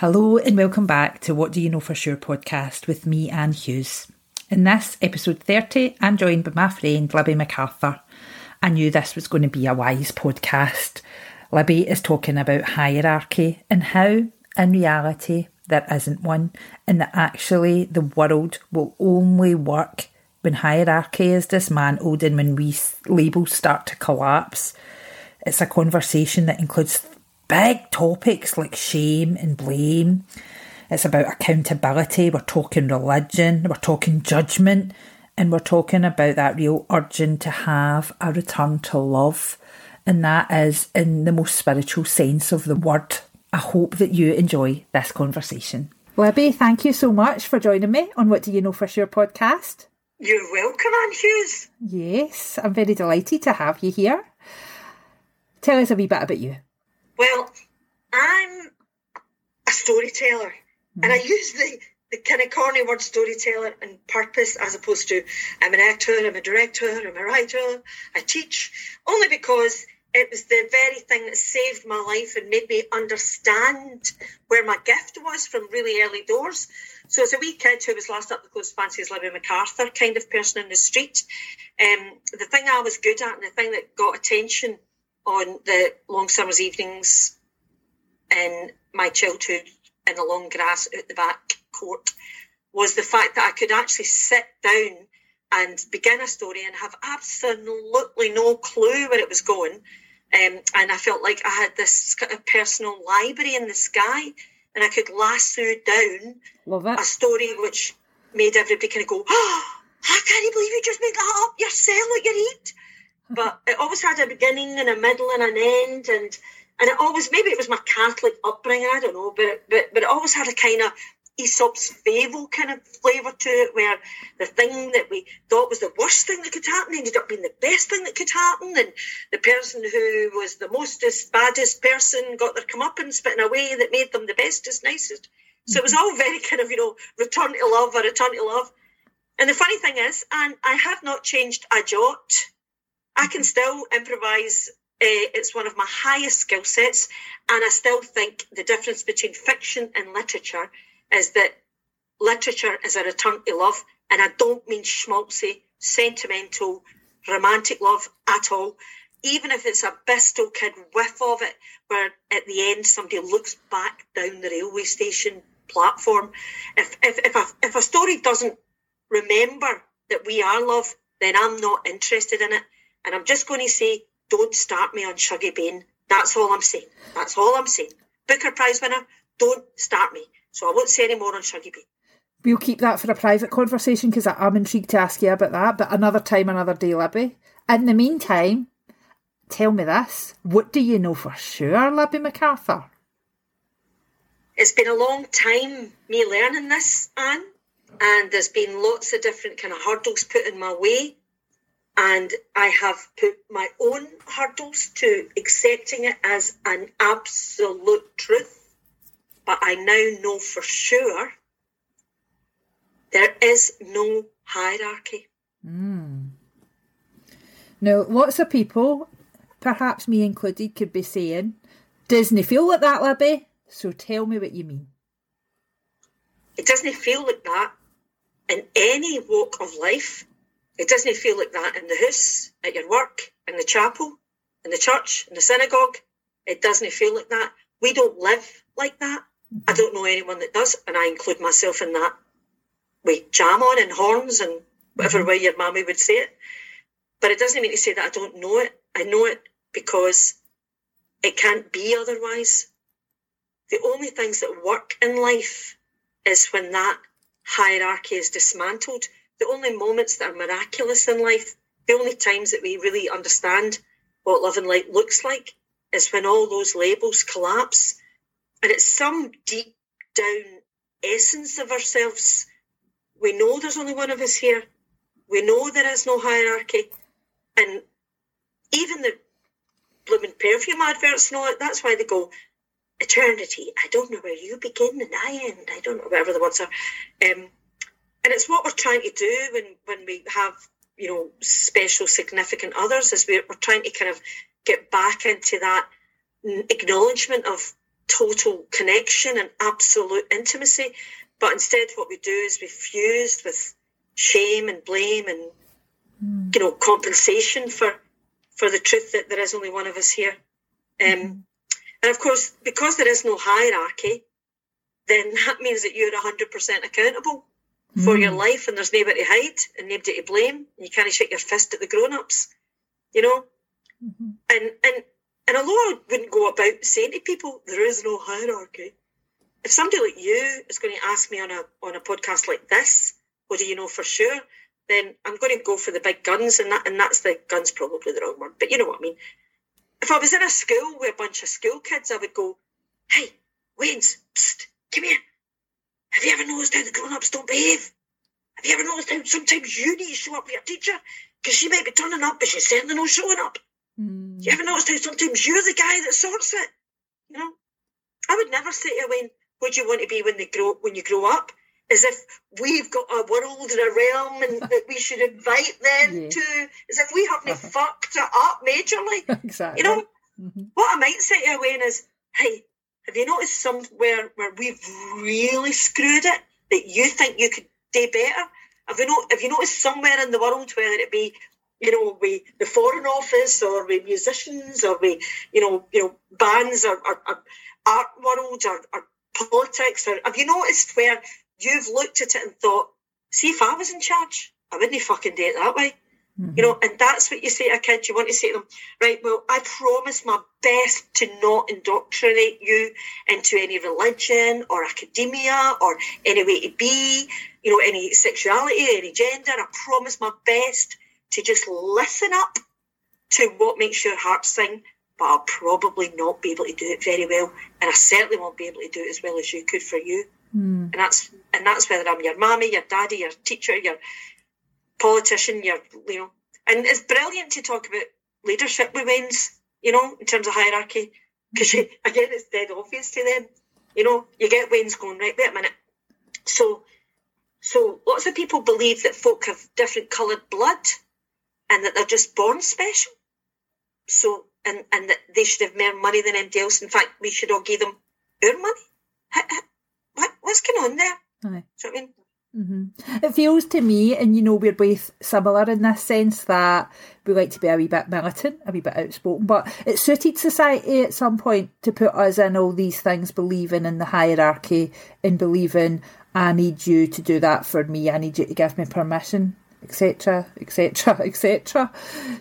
Hello and welcome back to What Do You Know For Sure podcast with me, Anne Hughes. In this, episode 30, I'm joined by my friend Libby MacArthur. I knew this was going to be a wise podcast. Libby is talking about hierarchy and how, in reality, there isn't one, and that actually the world will only work when hierarchy is dismantled and when we labels start to collapse. It's a conversation that includes big topics like shame and blame. It's about accountability. We're talking religion. We're talking judgment. And we're talking about that real urging to have a return to love. And that is in the most spiritual sense of the word. I hope that you enjoy this conversation. Libby, thank you so much for joining me on What Do You Know For Sure podcast. You're welcome, Anne Hughes. Yes, I'm very delighted to have you here. Tell us a wee bit about you. Well, I'm a storyteller, mm. and I use the, the kind of corny word storyteller on purpose as opposed to I'm an actor, I'm a director, I'm a writer, I teach, only because it was the very thing that saved my life and made me understand where my gift was from really early doors. So, as a wee kid who was last up the close fancy as Libby MacArthur kind of person in the street, um, the thing I was good at and the thing that got attention on the long summer's evenings in my childhood in the long grass at the back court was the fact that I could actually sit down and begin a story and have absolutely no clue where it was going. Um, and I felt like I had this kind of personal library in the sky and I could lasso down a story which made everybody kind of go, oh, I can't believe you just made that up yourself at your eat but it always had a beginning and a middle and an end and and it always maybe it was my Catholic upbringing, I don't know, but but but it always had a kind of Aesop's fable kind of flavour to it, where the thing that we thought was the worst thing that could happen ended up being the best thing that could happen, and the person who was the mostest, baddest person got their comeuppance, but in a way that made them the bestest, nicest. So it was mm-hmm. all very kind of, you know, return to love or return to love. And the funny thing is, and I have not changed a jot I can still improvise. Uh, it's one of my highest skill sets, and I still think the difference between fiction and literature is that literature is a return to love, and I don't mean schmaltzy, sentimental, romantic love at all. Even if it's a Bristol kid whiff of it, where at the end somebody looks back down the railway station platform. If if if a, if a story doesn't remember that we are love, then I'm not interested in it. And I'm just going to say, don't start me on Shuggie Bain. That's all I'm saying. That's all I'm saying. Booker Prize winner, don't start me. So I won't say any more on Shuggie Bain. We'll keep that for a private conversation because I'm intrigued to ask you about that. But another time, another day, Libby. In the meantime, tell me this. What do you know for sure, Libby MacArthur? It's been a long time me learning this, Anne, and there's been lots of different kind of hurdles put in my way and I have put my own hurdles to accepting it as an absolute truth. But I now know for sure there is no hierarchy. Mm. Now, lots of people, perhaps me included, could be saying, doesn't feel like that, Libby? So tell me what you mean. It doesn't feel like that in any walk of life. It doesn't feel like that in the house, at your work, in the chapel, in the church, in the synagogue. It doesn't feel like that. We don't live like that. I don't know anyone that does, and I include myself in that. We jam on and horns and whatever mm-hmm. way your mammy would say it. But it doesn't mean to say that I don't know it. I know it because it can't be otherwise. The only things that work in life is when that hierarchy is dismantled the only moments that are miraculous in life, the only times that we really understand what love and light looks like is when all those labels collapse. And it's some deep down essence of ourselves. We know there's only one of us here. We know there is no hierarchy. And even the blooming perfume adverts know it. That's why they go, eternity. I don't know where you begin and I end. I don't know, whatever the words are. Um, and it's what we're trying to do when when we have you know special significant others is we're, we're trying to kind of get back into that acknowledgement of total connection and absolute intimacy. But instead, what we do is we fuse with shame and blame and mm. you know compensation for for the truth that there is only one of us here. Um, mm. And of course, because there is no hierarchy, then that means that you're 100% accountable mm. for your life and there's nobody to hide and nobody to blame. And you can't shake your fist at the grown ups, you know? Mm-hmm. And, and, and although I wouldn't go about saying to people, there is no hierarchy, if somebody like you is going to ask me on a, on a podcast like this, what do you know for sure? Then I'm going to go for the big guns, and that and that's the guns probably the wrong word, but you know what I mean. If I was in a school with a bunch of school kids, I would go, "Hey, weans, psst, come here. Have you ever noticed how the grown-ups don't behave? Have you ever noticed how sometimes you need to show up with your teacher because she might be turning up, but she's certainly not showing up? Mm. You ever noticed how sometimes you're the guy that sorts it? You know, I would never say to Wayne, "What do you want to be when they grow when you grow up?" as if we've got a world and a realm and that we should invite them yeah. to, as if we haven't fucked it up majorly. exactly. You know, mm-hmm. what I might say to Wayne is, hey, have you noticed somewhere where we've really screwed it that you think you could do better? Have you, not, have you noticed somewhere in the world, whether it be you know, with the Foreign Office or with musicians or with, you know, you know, bands or, or, or art world or, or politics or have you noticed where you've looked at it and thought, see, if I was in charge, I wouldn't fucking do it that way. Mm-hmm. You know, and that's what you say to a kid. You want to say to them, right, well, I promise my best to not indoctrinate you into any religion or academia or any way to be, you know, any sexuality, any gender. I promise my best to just listen up to what makes your heart sing, but I'll probably not be able to do it very well. And I certainly won't be able to do it as well as you could for you. Mm. And that's and that's whether I'm your mommy, your daddy, your teacher, your politician, your you know. And it's brilliant to talk about leadership with weans, you know, in terms of hierarchy, because again, it's dead obvious to them. You know, you get weans going right. Wait a minute. So, so lots of people believe that folk have different coloured blood, and that they're just born special. So, and and that they should have more money than anybody else. In fact, we should all give them our money what, what's going on there? Aye. So, I mean, Mm-hmm. It feels to me, and you know, we're both similar in this sense that we like to be a wee bit militant, a wee bit outspoken, but it suited society at some point to put us in all these things, believing in the hierarchy and believing I need you to do that for me, I need you to give me permission, etc., etc., etc.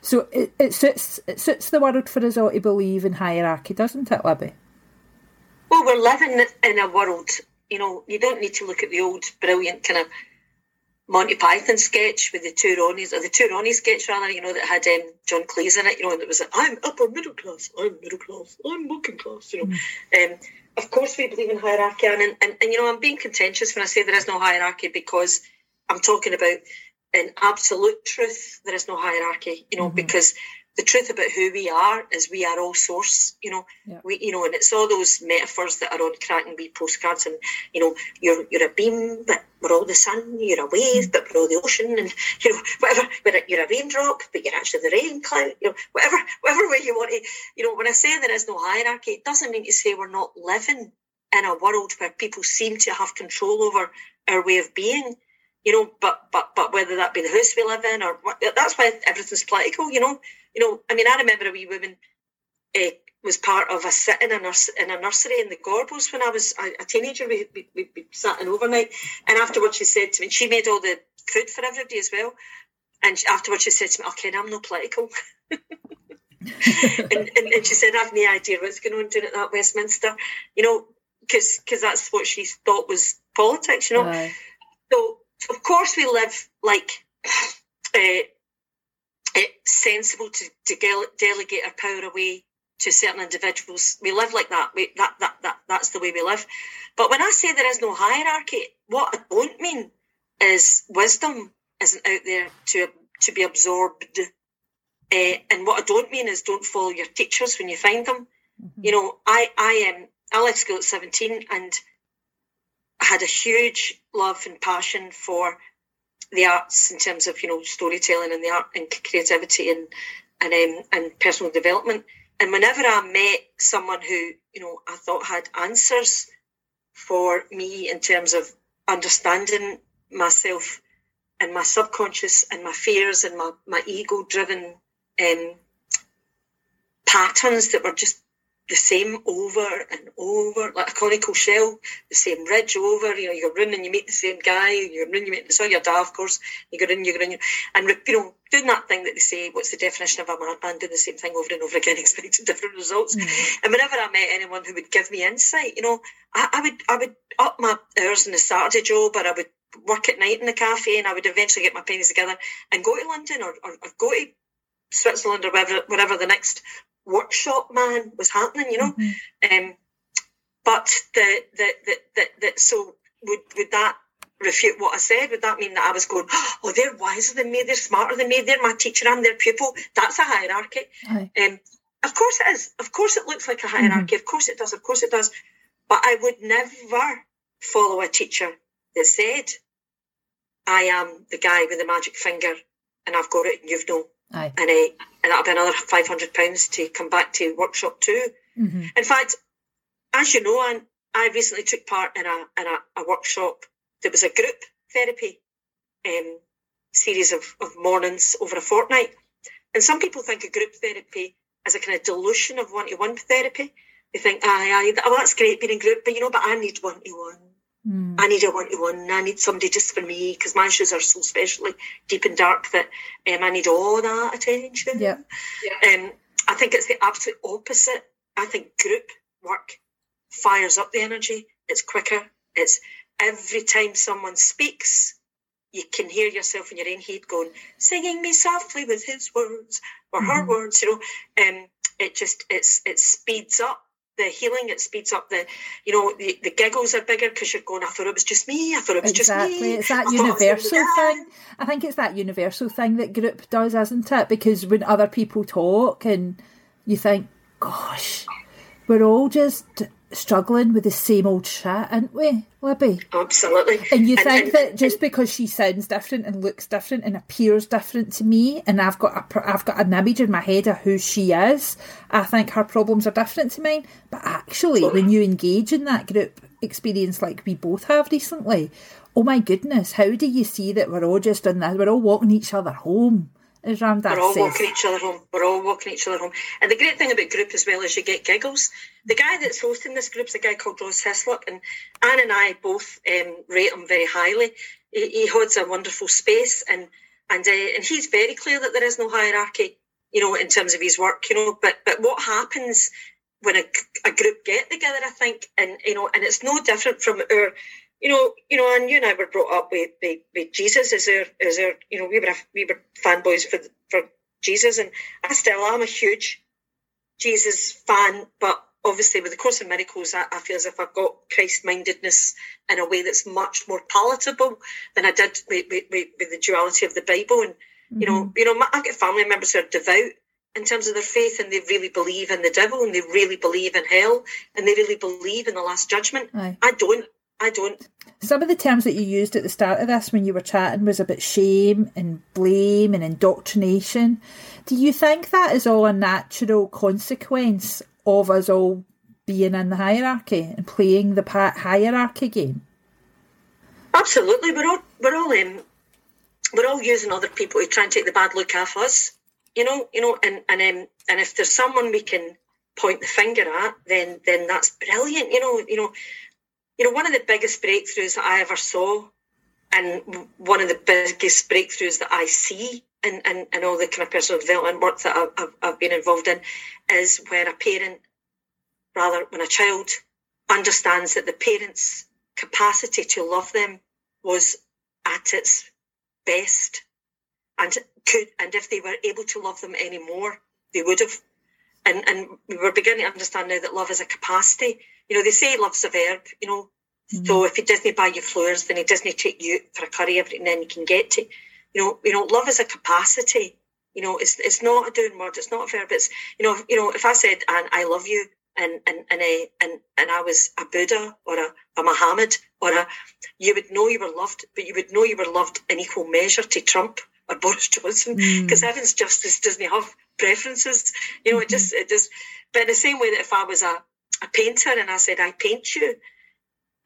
So it, it suits it suits the world for us all to believe in hierarchy, doesn't it, Libby? Well, we're living in a world you know, you don't need to look at the old brilliant kind of Monty Python sketch with the two Ronnies, or the two Ronnie sketch rather, you know, that had um, John Cleese in it, you know, and it was like, I'm upper middle class, I'm middle class, I'm working class, you know. Mm. Um, of course, we believe in hierarchy, and, and, and, you know, I'm being contentious when I say there is no hierarchy because I'm talking about an absolute truth, there is no hierarchy, you know, mm-hmm. because the truth about who we are is we are all source, you know. Yeah. We you know, and it's all those metaphors that are on cracking wee postcards and you know, you're you're a beam but we're all the sun, you're a wave but we're all the ocean and you know, whatever you're a raindrop but you're actually the rain cloud, you know, whatever whatever way you want to you know, when I say there is no hierarchy, it doesn't mean to say we're not living in a world where people seem to have control over our way of being you know, but but but whether that be the house we live in or what, that's why everything's political, you know you know, I mean, I remember a wee woman uh, was part of a sit in a, nurse, in a nursery in the Gorbals when I was a, a teenager. We, we, we, sat in overnight. And afterwards, she said to me, she made all the food for everybody as well. And afterwards, she said to me, okay, I'm not political. and, and, and, she said, I have no idea what's going on doing at that Westminster, you know, because that's what she thought was politics, you know. Of course, we live like uh, it's sensible to, to delegate our power away to certain individuals. We live like that. We, that, that, that. That's the way we live. But when I say there is no hierarchy, what I don't mean is wisdom isn't out there to to be absorbed. Uh, and what I don't mean is don't follow your teachers when you find them. Mm-hmm. You know, I I am um, I left school at seventeen and had a huge love and passion for the arts in terms of you know storytelling and the art and creativity and and um, and personal development. And whenever I met someone who, you know, I thought had answers for me in terms of understanding myself and my subconscious and my fears and my, my ego driven um, patterns that were just the same over and over, like a conical shell, the same ridge over. You know, you go in and you meet the same guy. You go in, you meet saw your dad, of course. You go in, you go in, and you know, doing that thing that they say, what's the definition of a madman? Doing the same thing over and over again, expecting different results. Mm-hmm. And whenever I met anyone who would give me insight, you know, I, I would I would up my hours in the Saturday job, or I would work at night in the cafe, and I would eventually get my pennies together and go to London or, or, or go to Switzerland or wherever, wherever the next workshop man was happening, you know. Mm-hmm. Um, but the, the, the, the, the, so would, would that refute what I said? Would that mean that I was going, oh, they're wiser than me, they're smarter than me, they're my teacher, I'm their pupil? That's a hierarchy. Um, of course it is. Of course it looks like a hierarchy. Mm-hmm. Of course it does. Of course it does. But I would never follow a teacher that said, I am the guy with the magic finger and I've got it and you've no. Aye. And, uh, and that'll be another £500 to come back to workshop 2 mm-hmm. In fact, as you know, Anne, I recently took part in a, in a, a workshop. There was a group therapy um, series of, of mornings over a fortnight. And some people think of group therapy as a kind of dilution of one to one therapy. They think, aye, aye, oh, that's great being in group, but you know, but I need one to one. Mm. I need a one to one. I need somebody just for me because my shoes are so specially deep and dark that um, I need all that attention. Yeah. Um, I think it's the absolute opposite. I think group work fires up the energy. It's quicker. It's every time someone speaks, you can hear yourself in your own head going, singing me softly with his words or mm-hmm. her words, you know. Um, it just it's it speeds up the healing, it speeds up the, you know, the, the giggles are bigger because you're going, I thought it was just me, I thought it was exactly. just me. Exactly. It's that I universal thing. I think it's that universal thing that group does, isn't it? Because when other people talk and you think, gosh, we're all just struggling with the same old shit, aren't we, Libby? Absolutely. And you and, think and, that just because she sounds different and looks different and appears different to me, and I've got a, I've got an image in my head of who she is, I think her problems are different to mine. But actually, when you engage in that group experience like we both have recently, oh my goodness, how do you see that we're all just in that? We're all walking each other home Ram We're all says. walking each other home. We're all walking each other home. And the great thing about group as well is you get giggles. The guy that's hosting this group is a guy called Ross Hislop, and Anne and I both um, rate him very highly. He, he, holds a wonderful space, and and uh, and he's very clear that there is no hierarchy, you know, in terms of his work, you know. But but what happens when a, a group get together, I think, and you know, and it's no different from our you know, you know, and you and I were brought up with, with, with Jesus as our, as our, you know, we were, we were fanboys for, for Jesus, and I still am a huge Jesus fan, but obviously with the Course in Miracles, I, I feel as if I've got Christ-mindedness in a way that's much more palatable than I did with, with, with the duality of the Bible. And, mm-hmm. you know, you know, I've got family members who are devout in terms of their faith and they really believe in the devil and they really believe in hell and they really believe in the last judgment. Aye. I don't. I don't. Some of the terms that you used at the start of this when you were chatting was about shame and blame and indoctrination. Do you think that is all a natural consequence of us all being in the hierarchy and playing the hierarchy game? Absolutely, we're all we're all um, we're all using other people to try and take the bad look off us. You know, you know, and and um, and if there's someone we can point the finger at, then then that's brilliant. You know, you know you know, one of the biggest breakthroughs that I ever saw, and one of the biggest breakthroughs that I see in, in, in all the kind of personal development work that I've, I've, been involved in, is when a parent, rather, when a child understands that the parent's capacity to love them was at its best and could and if they were able to love them any more they would have. And and we're beginning to understand now that love is a capacity you know, they say love's a verb, you know. Mm-hmm. So if he doesn't buy you flowers, then he doesn't take you for a curry every now and then you can get to. You know, you know, love is a capacity. You know, it's it's not a doing word, it's not a verb. It's you know, you know, if I said and I love you and and and I and, and I was a Buddha or a, a Muhammad or a you would know you were loved, but you would know you were loved in equal measure to Trump or Boris Johnson because mm. heaven's justice doesn't have preferences. You know, it just it just. But in the same way that if I was a a painter and I said I paint you,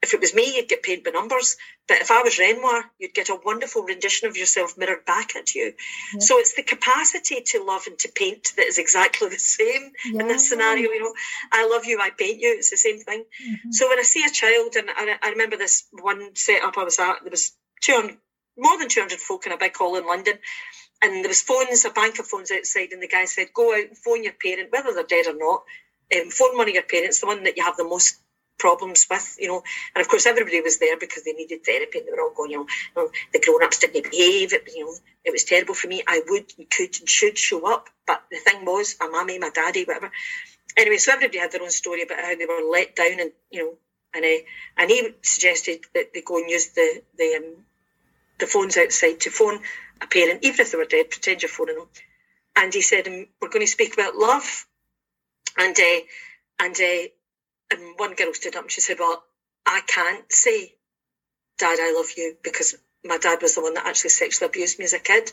if it was me, you'd get paid by numbers. But if I was Renoir, you'd get a wonderful rendition of yourself mirrored back at you. Yeah. So it's the capacity to love and to paint that is exactly the same yeah. in this scenario. You know, I love you, I paint you. It's the same thing. Mm-hmm. So when I see a child, and I, I remember this one setup I was at, there was 200, more than 200 folk in a big hall in London. And there was phones, a bank of phones outside, and the guy said, "Go out and phone your parent, whether they're dead or not. Um, phone one of your parents, the one that you have the most problems with, you know. And of course, everybody was there because they needed therapy, and they were all going, you know, the grown-ups didn't behave. It, you know, it was terrible for me. I would, could, and should show up, but the thing was, my mummy, my daddy, whatever. Anyway, so everybody had their own story about how they were let down, and you know, and uh, and he suggested that they go and use the the um, the phones outside to phone a parent, even if they were dead. Pretend you're phoning them. And he said, um, "We're going to speak about love." And uh, and uh, and one girl stood up and she said, Well, I can't say, Dad, I love you, because my dad was the one that actually sexually abused me as a kid.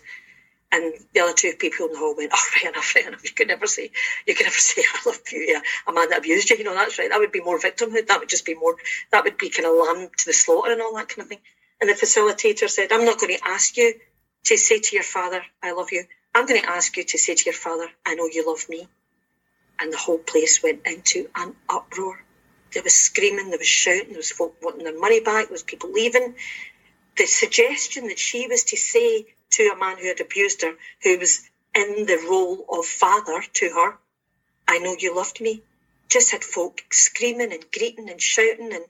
And the other two people in the hall went, Oh, fair enough, enough. You could never say, you could never say, I love you, yeah, a man that abused you. You know, that's right. That would be more victimhood. That would just be more, that would be kind of lamb to the slaughter and all that kind of thing. And the facilitator said, I'm not going to ask you to say to your father, I love you. I'm going to ask you to say to your father, I know you love me. And the whole place went into an uproar. There was screaming, there was shouting, there was folk wanting their money back, there was people leaving. The suggestion that she was to say to a man who had abused her, who was in the role of father to her, I know you loved me, just had folk screaming and greeting and shouting and,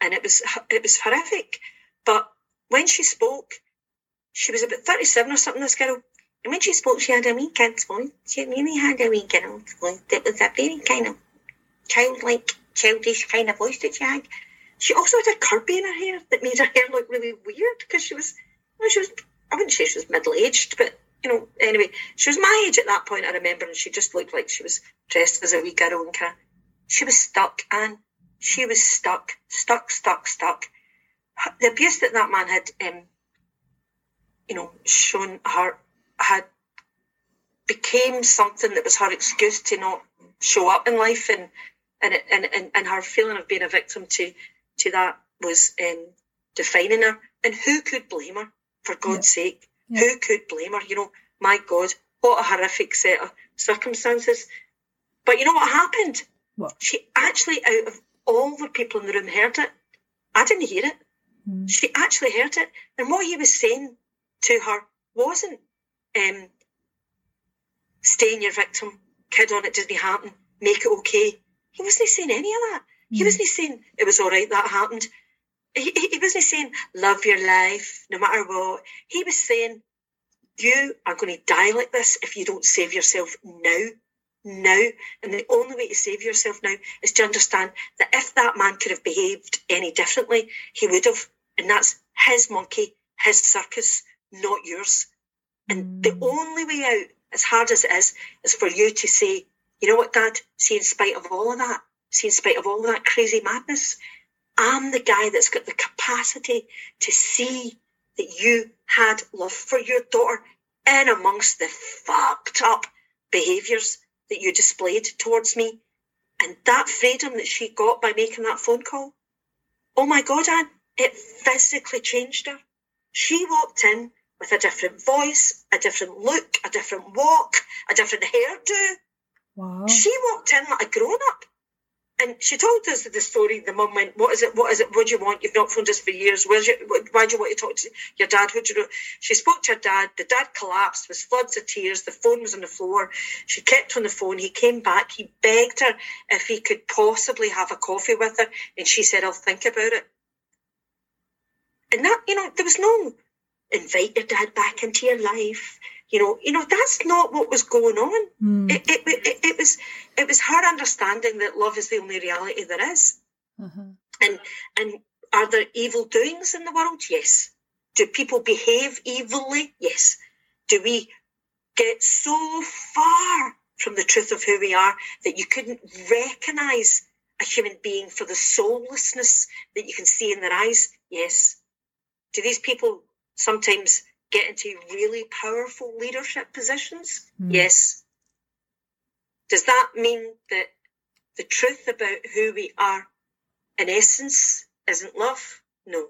and it was it was horrific. But when she spoke, she was about 37 or something, this girl. And when she spoke, she had a wee kid's voice. She really had a wee girl's voice. It was a very kind of childlike childish kind of voice that she had. She also had a Kirby in her hair that made her hair look really weird because she was, well, she was, I wouldn't say she was middle aged, but you know, anyway, she was my age at that point, I remember, and she just looked like she was dressed as a wee girl and kind of, she was stuck, and she was stuck, stuck, stuck, stuck. The abuse that that man had, um, you know, shown her had became something that was her excuse to not show up in life and and, and, and, and her feeling of being a victim to, to that was um, defining her. And who could blame her, for God's yeah. sake? Yeah. Who could blame her? You know, my God, what a horrific set of circumstances. But you know what happened? What? She actually, out of all the people in the room, heard it. I didn't hear it. Mm. She actually heard it. And what he was saying to her wasn't, um, stay in your victim, kid on, it didn't happen, make it okay. He wasn't saying any of that. Mm. He hmm. wasn't saying it was all right that happened. He, he, he wasn't saying love your life no matter what. He was saying you are going to die like this if you don't save yourself now. Now. And the only way to save yourself now is to understand that if that man could have behaved any differently, he would have. And that's his monkey, his circus, not yours. And mm. the hmm. only way out, as hard as it is, is for you to say, you know what, Dad? See, in spite of all of that, see, in spite of all of that crazy madness, I'm the guy that's got the capacity to see that you had love for your daughter in amongst the fucked up behaviours that you displayed towards me. And that freedom that she got by making that phone call, oh my God, Anne, it physically changed her. She walked in with a different voice, a different look, a different walk, a different hairdo. Wow. She walked in like a grown up. And she told us the story. The mum went, "What is it? What is it? What do you want? You've not phoned us for years. Where's your, why do you want to talk to your dad? What do you know?" She spoke to her dad. The dad collapsed, with floods of tears. The phone was on the floor. She kept on the phone. He came back. He begged her if he could possibly have a coffee with her, and she said, "I'll think about it." And that, you know, there was no invite your dad back into your life you know, you know that's not what was going on. Mm. It, it, it, it, was it was her understanding that love is the only reality there is. Mm-hmm. And and are there evil doings in the world? Yes. Do people behave evilly? Yes. Do we get so far from the truth of who we are that you couldn't recognize a human being for the soullessness that you can see in their eyes? Yes. Do these people sometimes get into really powerful leadership positions? Mm. Yes. Does that mean that the truth about who we are in essence isn't love? No.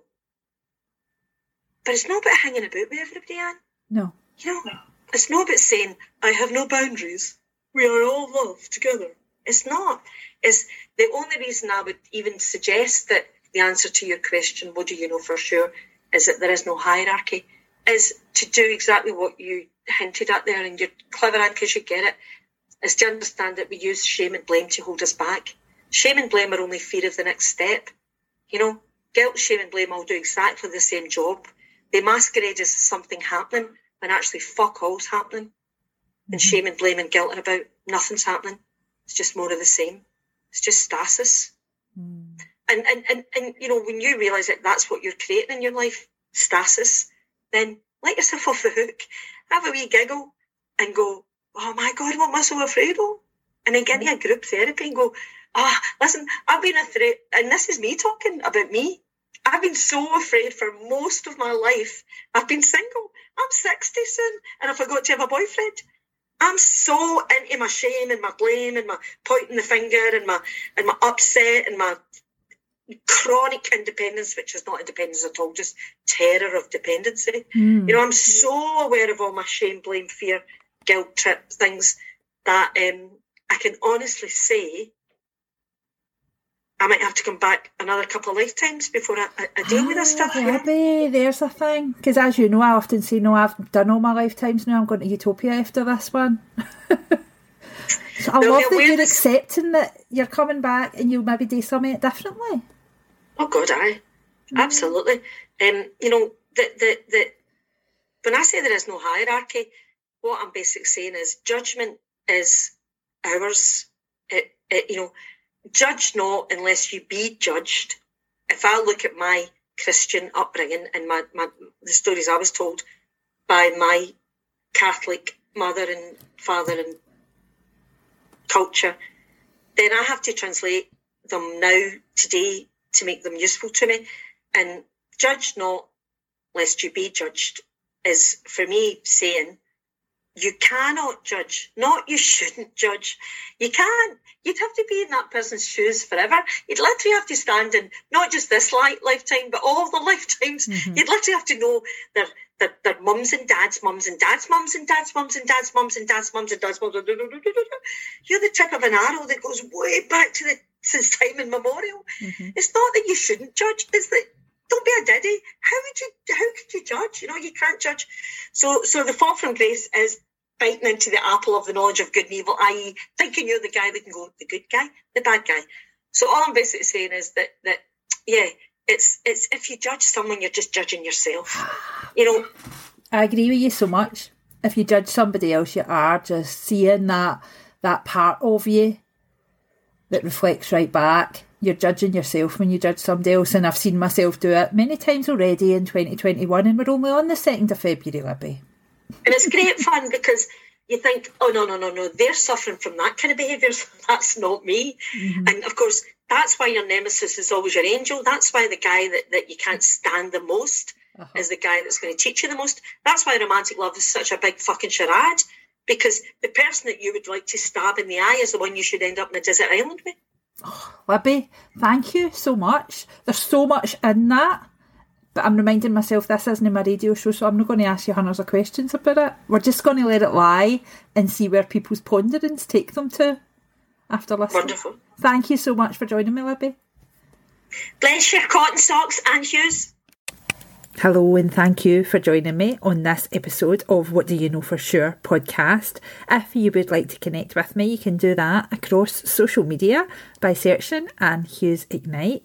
But it's not about hanging about with everybody, Anne. No. You know, it's not about saying, I have no boundaries. We are all love together. It's not. It's the only reason I would even suggest that the answer to your question, what do you know for sure, is that there is no hierarchy, is to do exactly what you hinted at there, and you're clever at because you get it, is to understand that we use shame and blame to hold us back. Shame and blame are only fear of the next step. You know, guilt, shame, and blame all do exactly the same job. They masquerade as something happening when actually fuck all's happening. And mm-hmm. shame and blame and guilt are about nothing's happening. It's just more of the same. It's just stasis. And, and, and, and, you know, when you realise that that's what you're creating in your life, stasis, then let yourself off the hook. Have a wee giggle and go, oh my God, what am I so afraid of? And then get into a group therapy and go, ah, oh, listen, I've been a threat, and this is me talking about me. I've been so afraid for most of my life. I've been single. I'm 60 soon, and I forgot to have a boyfriend. I'm so into my shame and my blame and my pointing the finger and my and my upset and my chronic independence, which is not independence at all, just terror of dependency. Mm. You know, I'm so aware of all my shame, blame, fear, guilt trip things that um, I can honestly say I might have to come back another couple of lifetimes before I, I deal with this ah, stuff. Maybe there's a thing because, as you know, I often say, "No, I've done all my lifetimes now. I'm going to Utopia after this one." so I no, love that you're accepting that you're coming back and you'll maybe do something differently. Oh God, I mm. absolutely. Um, you know that the the when I say there is no hierarchy, what I'm basically saying is judgment is ours. It, it, you know, judge not unless you be judged. If I look at my Christian upbringing and my, my the stories I was told by my Catholic mother and father and culture, then I have to translate them now today to make them useful to me. And judge not lest you be judged is for me saying you cannot judge. Not you shouldn't judge. You can't. You'd have to be in that person's shoes forever. You'd literally have to stand in not just this light lifetime, but all the lifetimes. Mm-hmm. You'd literally have to know their, their, their mums and dads, mums and dads, mums and dads, mums and dads, mums and dads, mums and dads, mums and dads. You're the tip of an arrow that goes way back to the since time immemorial. Mm-hmm. It's not that you shouldn't judge. It's that don't be a diddy. How would you? How could you judge? You know, you can't judge. So, so the fall from grace is biting into the apple of the knowledge of good and evil, i.e., thinking you're the guy that can go the good guy, the bad guy. So all I'm basically saying is that that yeah, it's it's if you judge someone, you're just judging yourself. You know. I agree with you so much. If you judge somebody else, you are just seeing that that part of you that reflects right back you're judging yourself when you judge somebody else, and I've seen myself do it many times already in 2021, and we're only on the 2nd of February, Libby. And it's great fun because you think, oh, no, no, no, no, they're suffering from that kind of behaviour, that's not me. Mm-hmm. And of course, that's why your nemesis is always your angel. That's why the guy that, that you can't stand the most uh-huh. is the guy that's going to teach you the most. That's why romantic love is such a big fucking charade because the person that you would like to stab in the eye is the one you should end up in a desert island with. Oh, Libby, thank you so much. There's so much in that. But I'm reminding myself this isn't my radio show, so I'm not going to ask you hundreds of questions about it. We're just going to let it lie and see where people's ponderings take them to after listening. Wonderful. Thank you so much for joining me, Libby. Bless your cotton socks and shoes. Hello, and thank you for joining me on this episode of What Do You Know For Sure podcast. If you would like to connect with me, you can do that across social media by searching Anne Hughes Ignite.